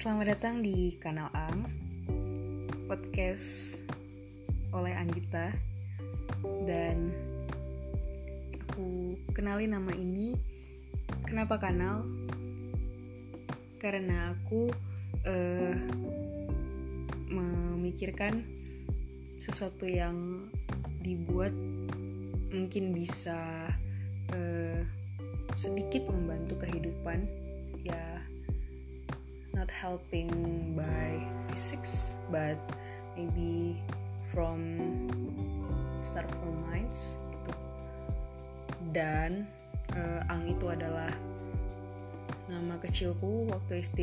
Selamat datang di kanal Ang Podcast oleh Anggita. Dan aku kenali nama ini. Kenapa kanal? Karena aku uh, memikirkan sesuatu yang dibuat mungkin bisa uh, sedikit membantu kehidupan. Ya not helping by physics but maybe from start from minds gitu. Dan uh, Ang itu adalah nama kecilku waktu SD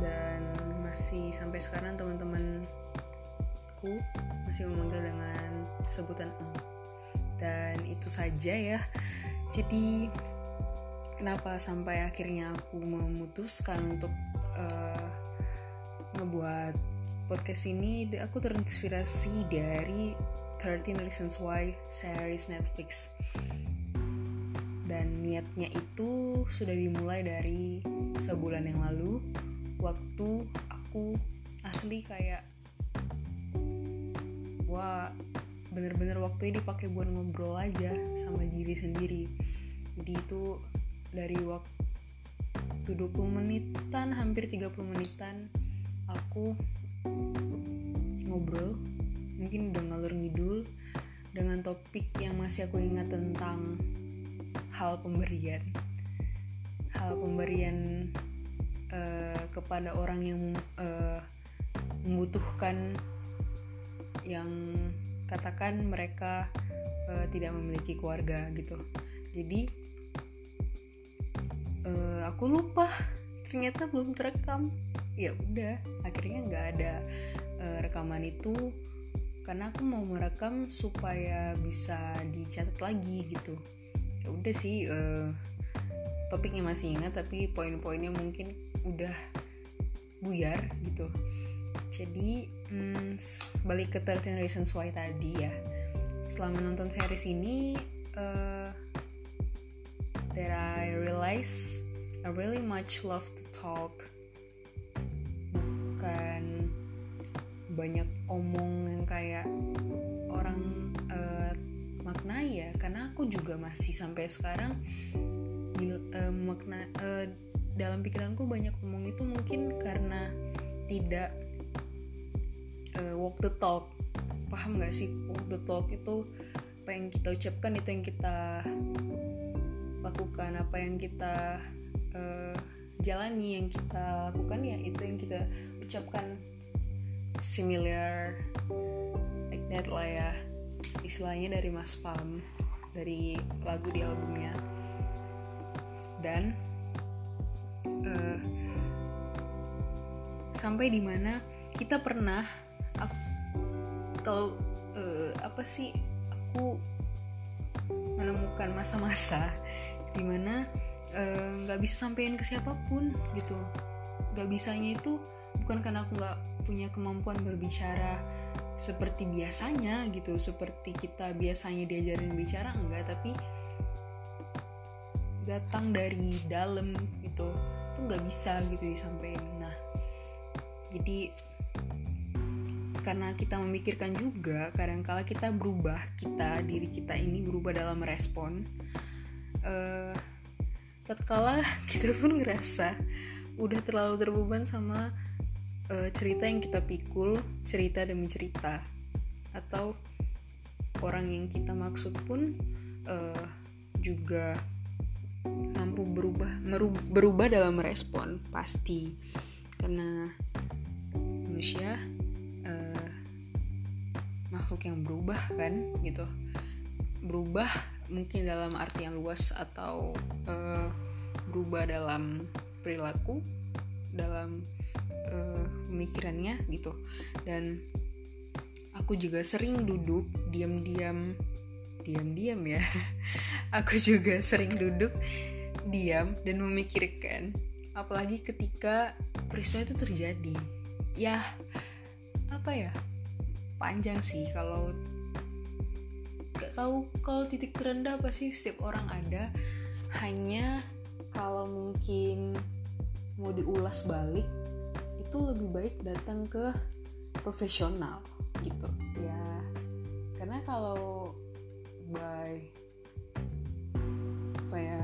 dan masih sampai sekarang teman-temanku masih memanggil dengan sebutan Ang. Dan itu saja ya jadi kenapa sampai akhirnya aku memutuskan untuk uh, ngebuat podcast ini? Aku terinspirasi dari 13 Reasons Why series Netflix. Dan niatnya itu sudah dimulai dari sebulan yang lalu waktu aku asli kayak wah bener-bener waktu ini dipakai buat ngobrol aja sama diri sendiri. Jadi itu dari waktu 20 menitan hampir 30 menitan aku ngobrol mungkin udah ngalur ngidul dengan topik yang masih aku ingat tentang hal pemberian. Hal pemberian uh, kepada orang yang uh, membutuhkan yang katakan mereka uh, tidak memiliki keluarga gitu. Jadi uh, aku lupa. Ternyata belum terekam. Ya udah akhirnya nggak ada uh, rekaman itu. Karena aku mau merekam supaya bisa dicatat lagi gitu. Ya udah sih uh, topiknya masih ingat tapi poin-poinnya mungkin udah buyar gitu. Jadi hmm, balik ke 13 Reasons Why tadi ya. Selama nonton series ini uh, that I realize I really much love to talk. Bukan banyak omong yang kayak orang uh, maknai ya. Karena aku juga masih sampai sekarang uh, makna uh, dalam pikiranku banyak omong itu mungkin karena tidak uh, walk the talk. Paham gak sih? Walk the talk itu apa yang kita ucapkan itu yang kita lakukan apa yang kita uh, jalani yang kita lakukan ya itu yang kita ucapkan. Similar like that lah ya. Istilahnya dari Mas Pam dari lagu di albumnya. Dan uh, sampai di mana kita pernah atau uh, apa sih aku menemukan masa-masa di mana eh, nggak uh, bisa sampein ke siapa pun gitu. Nggak bisanya itu bukan karena aku nggak punya kemampuan berbicara seperti biasanya gitu. Seperti kita biasanya diajarin bicara enggak tapi datang dari dalam gitu. Tuh nggak bisa gitu disampaikan. Nah jadi karena kita memikirkan juga kadang-kala kita berubah kita diri kita ini berubah dalam respon uh, tatkala kita pun ngerasa udah terlalu terbeban sama uh, cerita yang kita pikul cerita demi cerita. Atau orang yang kita maksud pun uh, juga mampu berubah berubah dalam respon pasti. Karena manusia uh, makhluk yang berubah kan gitu. Berubah mungkin dalam arti yang luas atau uh, berubah dalam perilaku dalam uh, pemikirannya gitu. Dan aku juga sering duduk diam-diam diam-diam ya. Aku juga sering duduk diam dan memikirkan. Apalagi ketika peristiwa itu terjadi. Ya apa ya? Panjang sih kalau tahu kalau titik terendah pasti setiap orang ada. Hanya kalau mungkin mau diulas balik itu lebih baik datang ke profesional gitu ya. Karena kalau by apa ya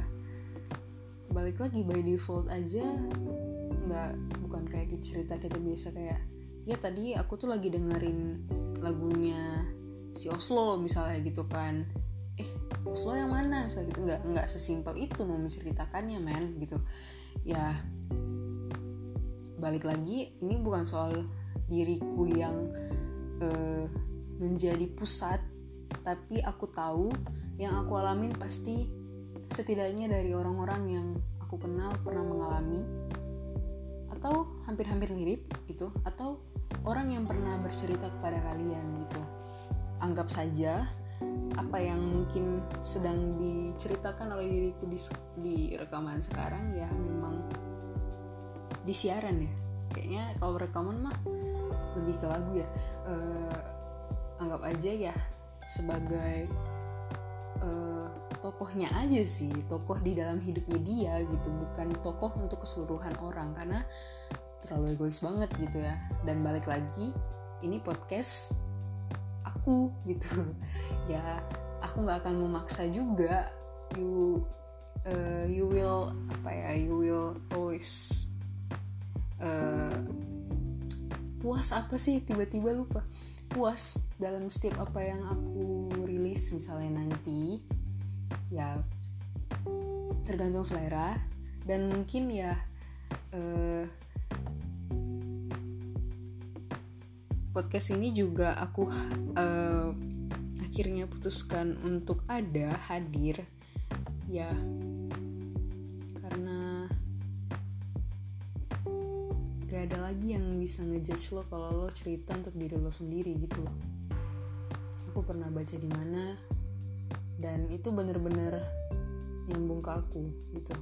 balik lagi by default aja nggak bukan kayak cerita kita biasa kayak ya tadi aku tuh lagi dengerin lagunya si Oslo misalnya gitu kan eh Oslo yang mana? Misalnya gitu. Nggak nggak sesimpel itu mau menceritakannya men gitu. Ya balik lagi ini bukan soal diriku yang uh, menjadi pusat tapi aku tahu yang aku alamin pasti setidaknya dari orang-orang yang aku kenal pernah mengalami atau hampir-hampir mirip gitu. Atau orang yang pernah bercerita kepada kalian gitu. Anggap saja apa yang mungkin sedang diceritakan oleh diriku di, di rekaman sekarang ya memang di siaran ya. Kayaknya kalau rekaman mah lebih ke lagu ya. Uh, anggap aja ya sebagai uh, tokohnya aja sih tokoh di dalam hidupnya dia gitu bukan tokoh untuk keseluruhan orang karena terlalu egois banget gitu ya. Dan balik lagi ini podcast aku gitu. Ya aku nggak akan memaksa juga you uh, you will apa ya you will always uh, puas apa sih? Tiba-tiba lupa. Puas dalam setiap apa yang aku rilis misalnya nanti ya tergantung selera. Dan mungkin ya uh, podcast ini juga aku uh, akhirnya putuskan untuk ada hadir. Ya karena gak ada lagi yang bisa ngejudge lo kalau lo cerita untuk diri lo sendiri gitu loh. Aku pernah baca di mana dan itu bener-bener nyambung ke aku gitu.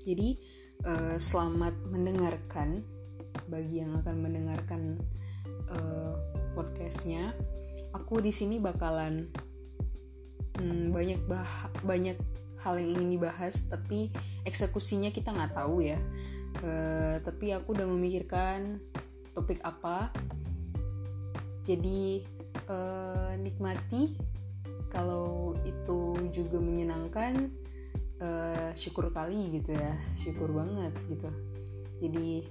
Jadi uh, selamat mendengarkan bagi yang akan mendengarkan uh, podcastnya aku di sini bakalan hmm, banyak bah banyak hal yang ingin dibahas tapi eksekusinya kita nggak tahu ya. Uh, tapi aku udah memikirkan topik apa. Jadi uh, nikmati. Kalau itu juga menyenangkan uh, syukur kali gitu ya. Syukur banget gitu. Jadi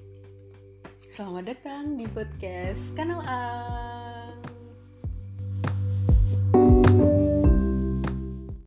Selamat datang di podcast Kanal A.